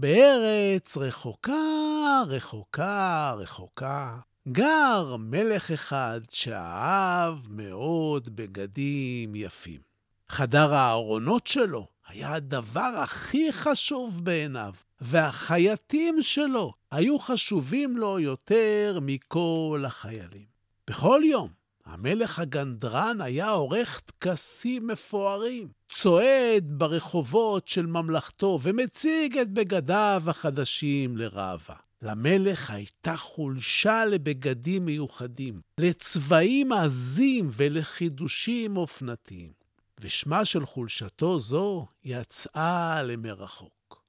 בארץ רחוקה, רחוקה, רחוקה, גר מלך אחד שאהב מאוד בגדים יפים. חדר הארונות שלו היה הדבר הכי חשוב בעיניו, והחייטים שלו היו חשובים לו יותר מכל החיילים. בכל יום המלך הגנדרן היה עורך טקסים מפוארים, צועד ברחובות של ממלכתו ומציג את בגדיו החדשים לראווה. למלך הייתה חולשה לבגדים מיוחדים, לצבעים עזים ולחידושים אופנתיים, ושמה של חולשתו זו יצאה למרחוק.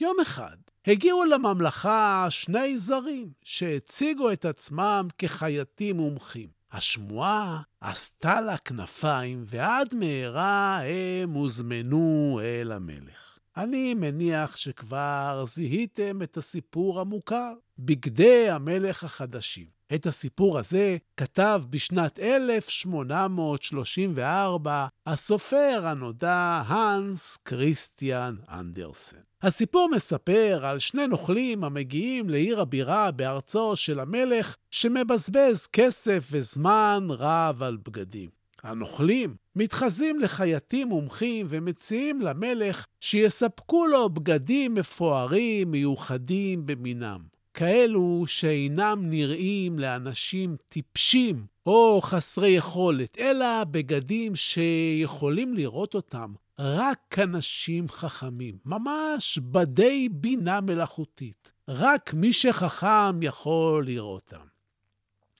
יום אחד הגיעו לממלכה שני זרים שהציגו את עצמם כחייטים מומחים. השמועה עשתה לה כנפיים, ועד מהרה הם הוזמנו אל המלך. אני מניח שכבר זיהיתם את הסיפור המוכר, בגדי המלך החדשים. את הסיפור הזה כתב בשנת 1834 הסופר הנודע הנס כריסטיאן אנדרסן. הסיפור מספר על שני נוכלים המגיעים לעיר הבירה בארצו של המלך, שמבזבז כסף וזמן רב על בגדים. הנוכלים מתחזים לחייטים מומחים ומציעים למלך שיספקו לו בגדים מפוארים מיוחדים במינם. כאלו שאינם נראים לאנשים טיפשים או חסרי יכולת, אלא בגדים שיכולים לראות אותם רק אנשים חכמים, ממש בדי בינה מלאכותית. רק מי שחכם יכול לראותם.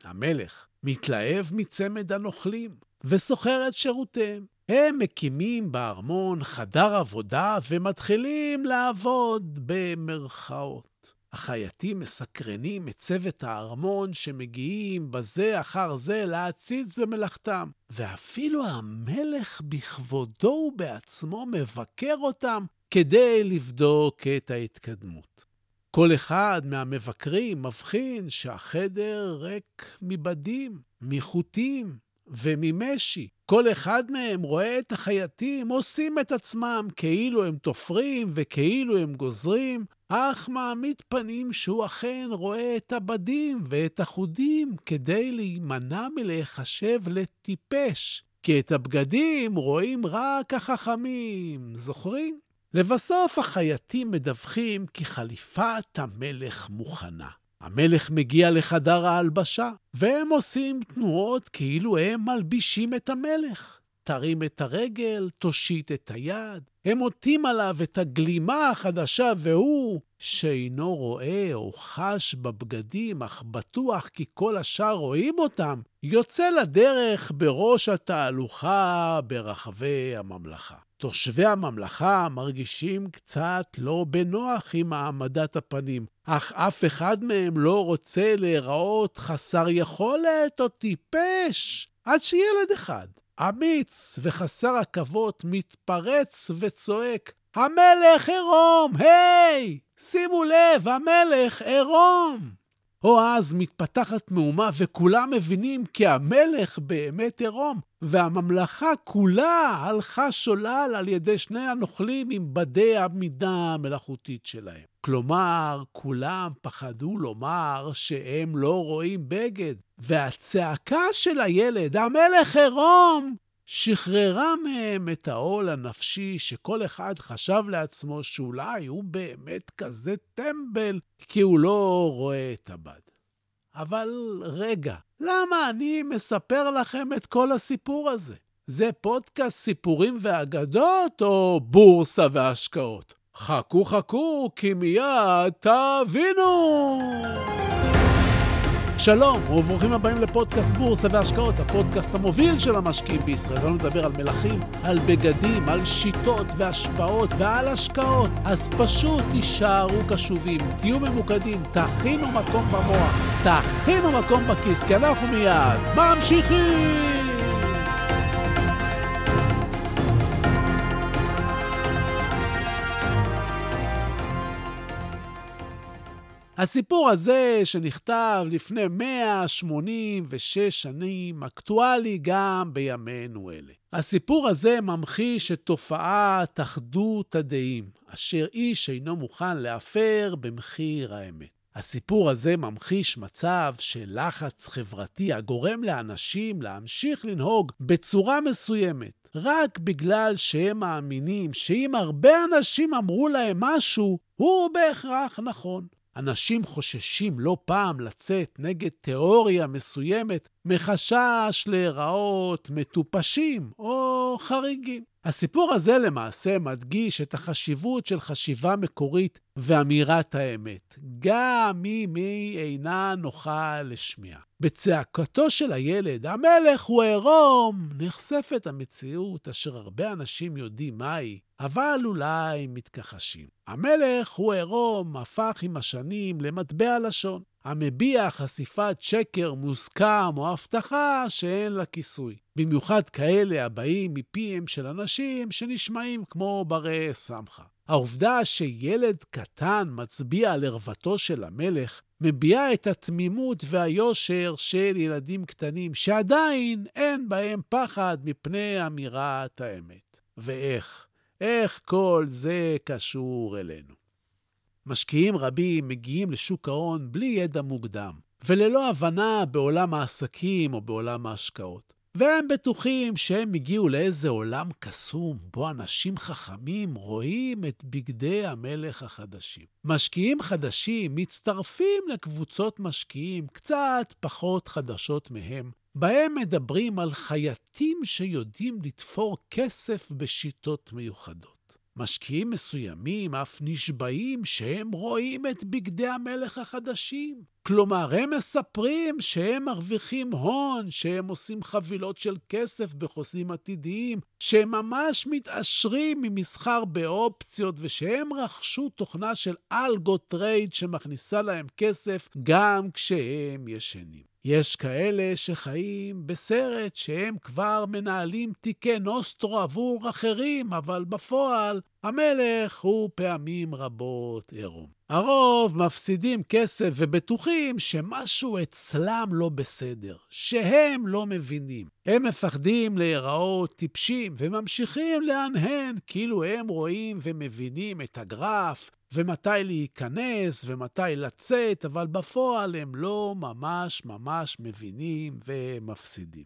המלך מתלהב מצמד הנוכלים ושוכר את שירותיהם. הם מקימים בארמון חדר עבודה ומתחילים לעבוד במרכאות. החייטים מסקרנים את צוות הארמון שמגיעים בזה אחר זה להציץ במלאכתם, ואפילו המלך בכבודו ובעצמו מבקר אותם כדי לבדוק את ההתקדמות. כל אחד מהמבקרים מבחין שהחדר ריק מבדים, מחוטים וממשי. כל אחד מהם רואה את החייטים עושים את עצמם כאילו הם תופרים וכאילו הם גוזרים, אך מעמיד פנים שהוא אכן רואה את הבדים ואת החודים כדי להימנע מלהיחשב לטיפש, כי את הבגדים רואים רק החכמים, זוכרים? לבסוף החייטים מדווחים כי חליפת המלך מוכנה. המלך מגיע לחדר ההלבשה, והם עושים תנועות כאילו הם מלבישים את המלך. תרים את הרגל, תושיט את היד. הם עוטים עליו את הגלימה החדשה, והוא, שאינו רואה או חש בבגדים, אך בטוח כי כל השאר רואים אותם, יוצא לדרך בראש התהלוכה ברחבי הממלכה. תושבי הממלכה מרגישים קצת לא בנוח עם העמדת הפנים, אך אף אחד מהם לא רוצה להיראות חסר יכולת או טיפש, עד שילד אחד, אמיץ וחסר עכבות, מתפרץ וצועק, המלך עירום! היי! שימו לב, המלך עירום! או אז מתפתחת מהומה וכולם מבינים כי המלך באמת עירום, והממלכה כולה הלכה שולל על ידי שני הנוכלים עם בדי המידה המלאכותית שלהם. כלומר, כולם פחדו לומר שהם לא רואים בגד, והצעקה של הילד, המלך עירום, שחררה מהם את העול הנפשי שכל אחד חשב לעצמו שאולי הוא באמת כזה טמבל, כי הוא לא רואה את הבד. אבל רגע, למה אני מספר לכם את כל הסיפור הזה? זה פודקאסט סיפורים ואגדות או בורסה והשקעות? חכו חכו, כי מיד תבינו! שלום, וברוכים הבאים לפודקאסט בורסה והשקעות, הפודקאסט המוביל של המשקיעים בישראל. לא נדבר על מלכים, על בגדים, על שיטות והשפעות ועל השקעות. אז פשוט תישארו קשובים, תהיו ממוקדים, תכינו מקום במוח, תכינו מקום בכיס, כי אנחנו מיד ממשיכים! הסיפור הזה, שנכתב לפני 186 שנים, אקטואלי גם בימינו אלה. הסיפור הזה ממחיש את תופעת אחדות הדעים, אשר איש אינו מוכן להפר במחיר האמת. הסיפור הזה ממחיש מצב של לחץ חברתי הגורם לאנשים להמשיך לנהוג בצורה מסוימת, רק בגלל שהם מאמינים שאם הרבה אנשים אמרו להם משהו, הוא בהכרח נכון. אנשים חוששים לא פעם לצאת נגד תיאוריה מסוימת מחשש להיראות מטופשים או חריגים. הסיפור הזה למעשה מדגיש את החשיבות של חשיבה מקורית ואמירת האמת, גם אם היא אינה נוחה לשמיעה. בצעקתו של הילד, המלך הוא עירום, נחשפת המציאות אשר הרבה אנשים יודעים מהי, אבל אולי מתכחשים. המלך הוא עירום הפך עם השנים למטבע לשון, המביע חשיפת שקר מוסכם או הבטחה שאין לה כיסוי. במיוחד כאלה הבאים מפיהם של אנשים שנשמעים כמו ברי סמכה. העובדה שילד קטן מצביע על ערוותו של המלך, מביעה את התמימות והיושר של ילדים קטנים, שעדיין אין בהם פחד מפני אמירת האמת. ואיך? איך כל זה קשור אלינו? משקיעים רבים מגיעים לשוק ההון בלי ידע מוקדם, וללא הבנה בעולם העסקים או בעולם ההשקעות. והם בטוחים שהם הגיעו לאיזה עולם קסום, בו אנשים חכמים רואים את בגדי המלך החדשים. משקיעים חדשים מצטרפים לקבוצות משקיעים קצת פחות חדשות מהם, בהם מדברים על חייטים שיודעים לתפור כסף בשיטות מיוחדות. משקיעים מסוימים אף נשבעים שהם רואים את בגדי המלך החדשים. כלומר, הם מספרים שהם מרוויחים הון, שהם עושים חבילות של כסף בחוזים עתידיים, שהם ממש מתעשרים ממסחר באופציות, ושהם רכשו תוכנה של algo trade שמכניסה להם כסף גם כשהם ישנים. יש כאלה שחיים בסרט שהם כבר מנהלים תיקי נוסטרו עבור אחרים, אבל בפועל המלך הוא פעמים רבות עירום. הרוב מפסידים כסף ובטוחים שמשהו אצלם לא בסדר, שהם לא מבינים. הם מפחדים להיראות טיפשים וממשיכים להנהן כאילו הם רואים ומבינים את הגרף ומתי להיכנס ומתי לצאת, אבל בפועל הם לא ממש ממש מבינים ומפסידים.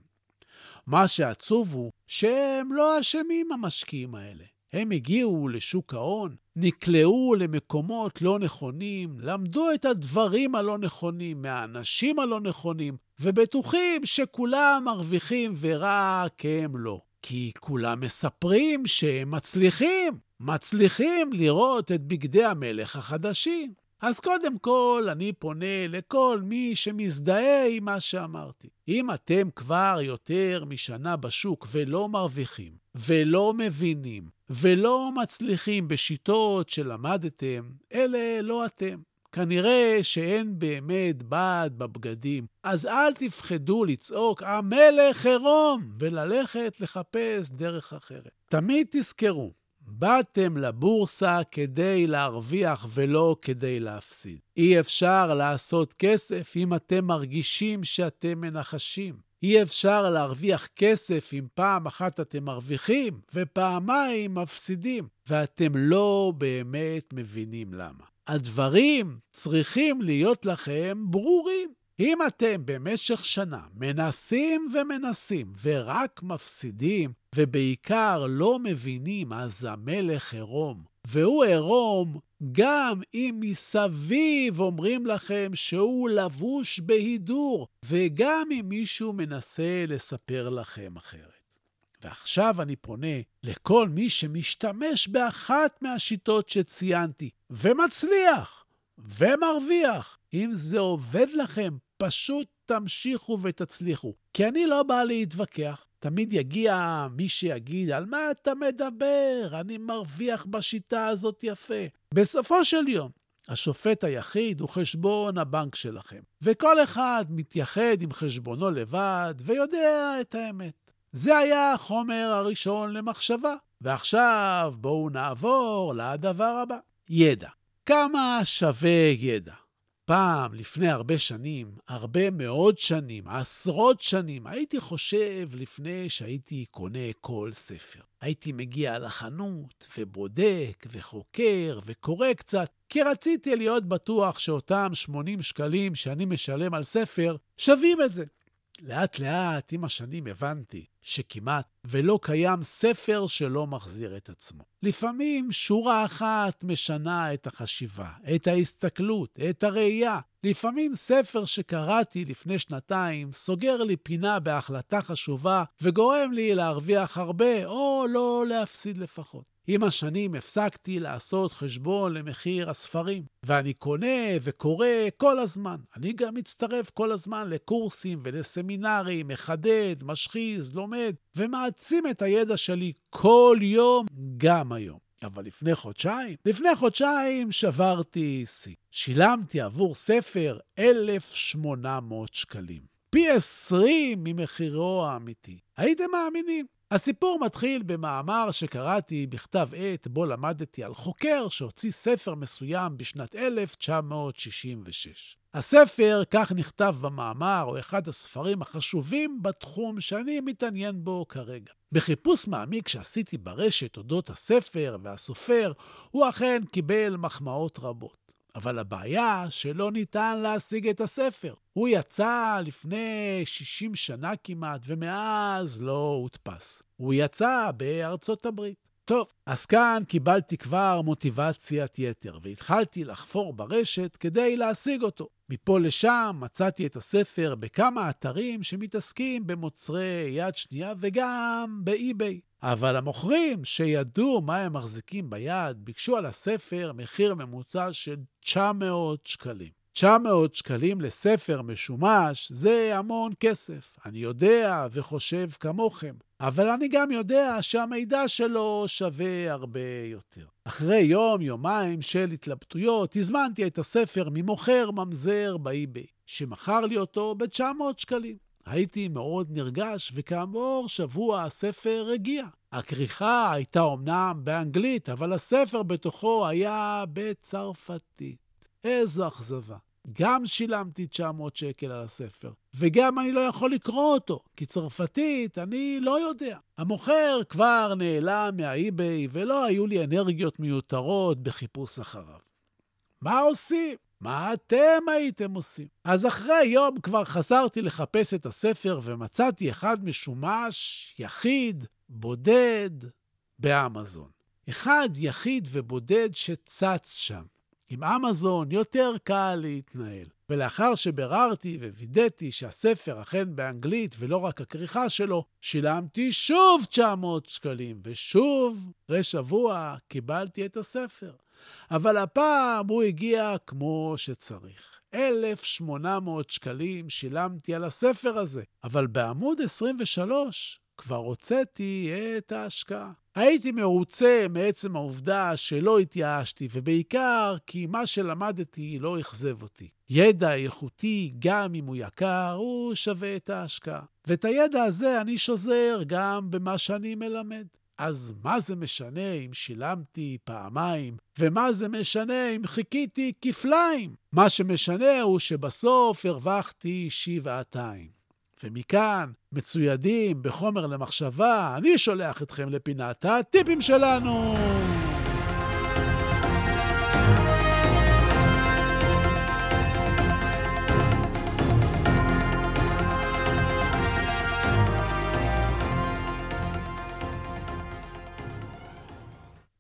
מה שעצוב הוא שהם לא אשמים המשקיעים האלה. הם הגיעו לשוק ההון, נקלעו למקומות לא נכונים, למדו את הדברים הלא נכונים מהאנשים הלא נכונים, ובטוחים שכולם מרוויחים ורק הם לא. כי כולם מספרים שהם מצליחים, מצליחים לראות את בגדי המלך החדשים. אז קודם כל, אני פונה לכל מי שמזדהה עם מה שאמרתי. אם אתם כבר יותר משנה בשוק ולא מרוויחים, ולא מבינים, ולא מצליחים בשיטות שלמדתם, אלה לא אתם. כנראה שאין באמת בד בבגדים, אז אל תפחדו לצעוק המלך עירום וללכת לחפש דרך אחרת. תמיד תזכרו, באתם לבורסה כדי להרוויח ולא כדי להפסיד. אי אפשר לעשות כסף אם אתם מרגישים שאתם מנחשים. אי אפשר להרוויח כסף אם פעם אחת אתם מרוויחים ופעמיים מפסידים, ואתם לא באמת מבינים למה. הדברים צריכים להיות לכם ברורים. אם אתם במשך שנה מנסים ומנסים ורק מפסידים, ובעיקר לא מבינים, אז המלך עירום. והוא עירום גם אם מסביב אומרים לכם שהוא לבוש בהידור, וגם אם מישהו מנסה לספר לכם אחרת. ועכשיו אני פונה לכל מי שמשתמש באחת מהשיטות שציינתי, ומצליח, ומרוויח. אם זה עובד לכם, פשוט תמשיכו ותצליחו. כי אני לא בא להתווכח. תמיד יגיע מי שיגיד, על מה אתה מדבר? אני מרוויח בשיטה הזאת יפה. בסופו של יום, השופט היחיד הוא חשבון הבנק שלכם, וכל אחד מתייחד עם חשבונו לבד ויודע את האמת. זה היה החומר הראשון למחשבה. ועכשיו בואו נעבור לדבר הבא, ידע. כמה שווה ידע? פעם, לפני הרבה שנים, הרבה מאוד שנים, עשרות שנים, הייתי חושב לפני שהייתי קונה כל ספר. הייתי מגיע לחנות ובודק וחוקר וקורא קצת, כי רציתי להיות בטוח שאותם 80 שקלים שאני משלם על ספר שווים את זה. לאט לאט, עם השנים, הבנתי שכמעט ולא קיים ספר שלא מחזיר את עצמו. לפעמים שורה אחת משנה את החשיבה, את ההסתכלות, את הראייה. לפעמים ספר שקראתי לפני שנתיים סוגר לי פינה בהחלטה חשובה וגורם לי להרוויח הרבה, או לא להפסיד לפחות. עם השנים הפסקתי לעשות חשבון למחיר הספרים, ואני קונה וקורא כל הזמן. אני גם מצטרף כל הזמן לקורסים ולסמינרים, מחדד, משחיז, לומד, ומעצים את הידע שלי כל יום, גם היום. אבל לפני חודשיים, לפני חודשיים שברתי שיא. שילמתי עבור ספר 1,800 שקלים. פי 20 ממחירו האמיתי. הייתם מאמינים? הסיפור מתחיל במאמר שקראתי בכתב עת, בו למדתי על חוקר שהוציא ספר מסוים בשנת 1966. הספר, כך נכתב במאמר, הוא אחד הספרים החשובים בתחום שאני מתעניין בו כרגע. בחיפוש מעמיק שעשיתי ברשת אודות הספר והסופר, הוא אכן קיבל מחמאות רבות. אבל הבעיה שלא ניתן להשיג את הספר. הוא יצא לפני 60 שנה כמעט, ומאז לא הודפס. הוא יצא בארצות הברית. טוב, אז כאן קיבלתי כבר מוטיבציית יתר, והתחלתי לחפור ברשת כדי להשיג אותו. מפה לשם מצאתי את הספר בכמה אתרים שמתעסקים במוצרי יד שנייה וגם באי-ביי. אבל המוכרים שידעו מה הם מחזיקים ביד, ביקשו על הספר מחיר ממוצע של 900 שקלים. 900 שקלים לספר משומש זה המון כסף. אני יודע וחושב כמוכם, אבל אני גם יודע שהמידע שלו שווה הרבה יותר. אחרי יום-יומיים של התלבטויות, הזמנתי את הספר ממוכר ממזר באי-ביי, שמכר לי אותו ב-900 שקלים. הייתי מאוד נרגש, וכעבור שבוע הספר הגיע. הכריכה הייתה אומנם באנגלית, אבל הספר בתוכו היה בצרפתית. איזו אכזבה. גם שילמתי 900 שקל על הספר, וגם אני לא יכול לקרוא אותו, כי צרפתית אני לא יודע. המוכר כבר נעלם מהאי-ביי, ולא היו לי אנרגיות מיותרות בחיפוש אחריו. מה עושים? מה אתם הייתם עושים? אז אחרי יום כבר חזרתי לחפש את הספר ומצאתי אחד משומש, יחיד, בודד, באמזון. אחד יחיד ובודד שצץ שם. עם אמזון יותר קל להתנהל. ולאחר שביררתי ווידאתי שהספר אכן באנגלית ולא רק הכריכה שלו, שילמתי שוב 900 שקלים, ושוב, אחרי שבוע, קיבלתי את הספר. אבל הפעם הוא הגיע כמו שצריך. 1,800 שקלים שילמתי על הספר הזה, אבל בעמוד 23 כבר הוצאתי את ההשקעה. הייתי מרוצה מעצם העובדה שלא התייאשתי, ובעיקר כי מה שלמדתי לא אכזב אותי. ידע איכותי, גם אם הוא יקר, הוא שווה את ההשקעה. ואת הידע הזה אני שוזר גם במה שאני מלמד. אז מה זה משנה אם שילמתי פעמיים, ומה זה משנה אם חיכיתי כפליים? מה שמשנה הוא שבסוף הרווחתי שבעתיים. ומכאן, מצוידים בחומר למחשבה, אני שולח אתכם לפינת הטיפים שלנו.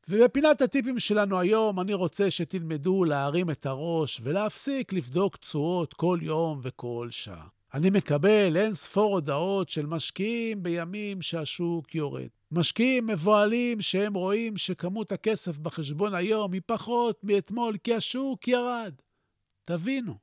ובפינת הטיפים שלנו היום, אני רוצה שתלמדו להרים את הראש ולהפסיק לבדוק תשואות כל יום וכל שעה. אני מקבל אין ספור הודעות של משקיעים בימים שהשוק יורד. משקיעים מבוהלים שהם רואים שכמות הכסף בחשבון היום היא פחות מאתמול כי השוק ירד. תבינו,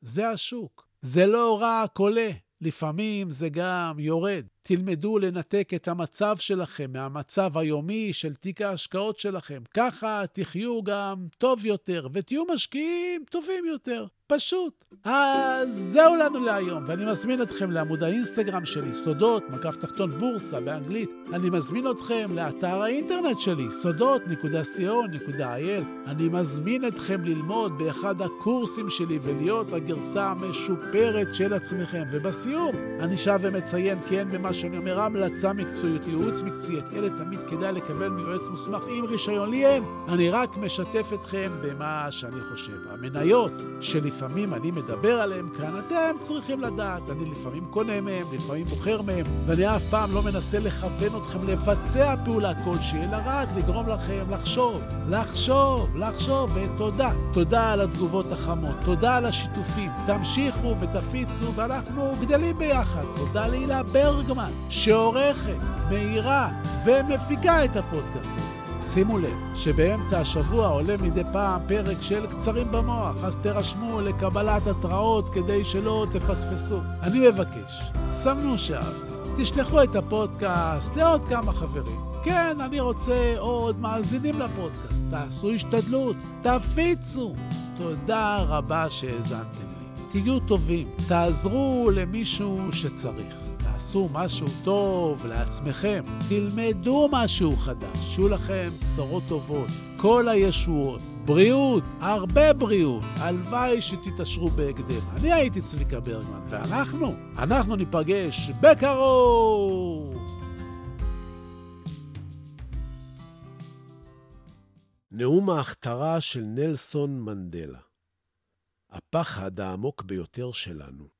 זה השוק. זה לא רק עולה, לפעמים זה גם יורד. תלמדו לנתק את המצב שלכם מהמצב היומי של תיק ההשקעות שלכם. ככה תחיו גם טוב יותר ותהיו משקיעים טובים יותר. פשוט. אז זהו לנו להיום, ואני מזמין אתכם לעמוד האינסטגרם שלי, סודות, מקף תחתון בורסה באנגלית. אני מזמין אתכם לאתר האינטרנט שלי, סודות.co.il. אני מזמין אתכם ללמוד באחד הקורסים שלי ולהיות הגרסה המשופרת של עצמכם. ובסיום, אני שב ומציין כי אין במה שאני אומר המלצה מקצועית, ייעוץ מקצועי, את אלה תמיד כדאי לקבל מיועץ מוסמך עם רישיון. לי אין. אני רק משתף אתכם במה שאני חושב. המניות שלפעמים... לפעמים אני מדבר עליהם כאן, אתם צריכים לדעת. אני לפעמים קונה מהם, לפעמים מוכר מהם, ואני אף פעם לא מנסה לכוון אתכם לבצע פעולה כלשהי, אלא רק לגרום לכם לחשוב, לחשוב, לחשוב, ותודה. תודה על התגובות החמות, תודה על השיתופים. תמשיכו ותפיצו, ואנחנו גדלים ביחד. תודה להילה ברגמן, שעורכת, מאירה ומפיקה את הפודקאסט הזה. שימו לב שבאמצע השבוע עולה מדי פעם פרק של קצרים במוח, אז תירשמו לקבלת התראות כדי שלא תפספסו. אני מבקש, סמנו שאהבתם, תשלחו את הפודקאסט לעוד כמה חברים. כן, אני רוצה עוד מאזינים לפודקאסט. תעשו השתדלות, תפיצו. תודה רבה שהאזנתם לי. תהיו טובים, תעזרו למישהו שצריך. תעשו משהו טוב לעצמכם, תלמדו משהו חדש, שיהיו לכם בשורות טובות, כל הישועות, בריאות, הרבה בריאות, הלוואי שתתעשרו בהקדם. אני הייתי צביקה ברגמן, ואנחנו, אנחנו ניפגש בקרוב! נאום ההכתרה של נלסון מנדלה. הפחד העמוק ביותר שלנו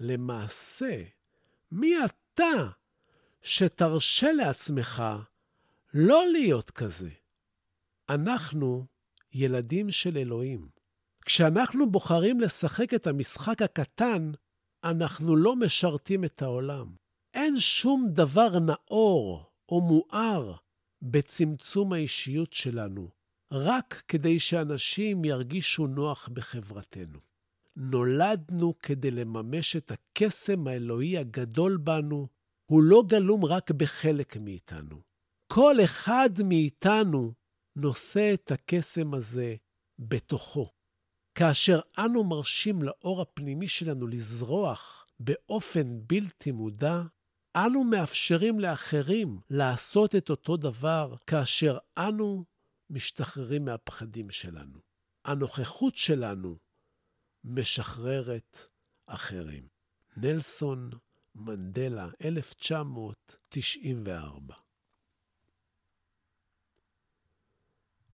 למעשה, מי אתה שתרשה לעצמך לא להיות כזה? אנחנו ילדים של אלוהים. כשאנחנו בוחרים לשחק את המשחק הקטן, אנחנו לא משרתים את העולם. אין שום דבר נאור או מואר בצמצום האישיות שלנו, רק כדי שאנשים ירגישו נוח בחברתנו. נולדנו כדי לממש את הקסם האלוהי הגדול בנו, הוא לא גלום רק בחלק מאיתנו. כל אחד מאיתנו נושא את הקסם הזה בתוכו. כאשר אנו מרשים לאור הפנימי שלנו לזרוח באופן בלתי מודע, אנו מאפשרים לאחרים לעשות את אותו דבר כאשר אנו משתחררים מהפחדים שלנו. הנוכחות שלנו משחררת אחרים. נלסון מנדלה, 1994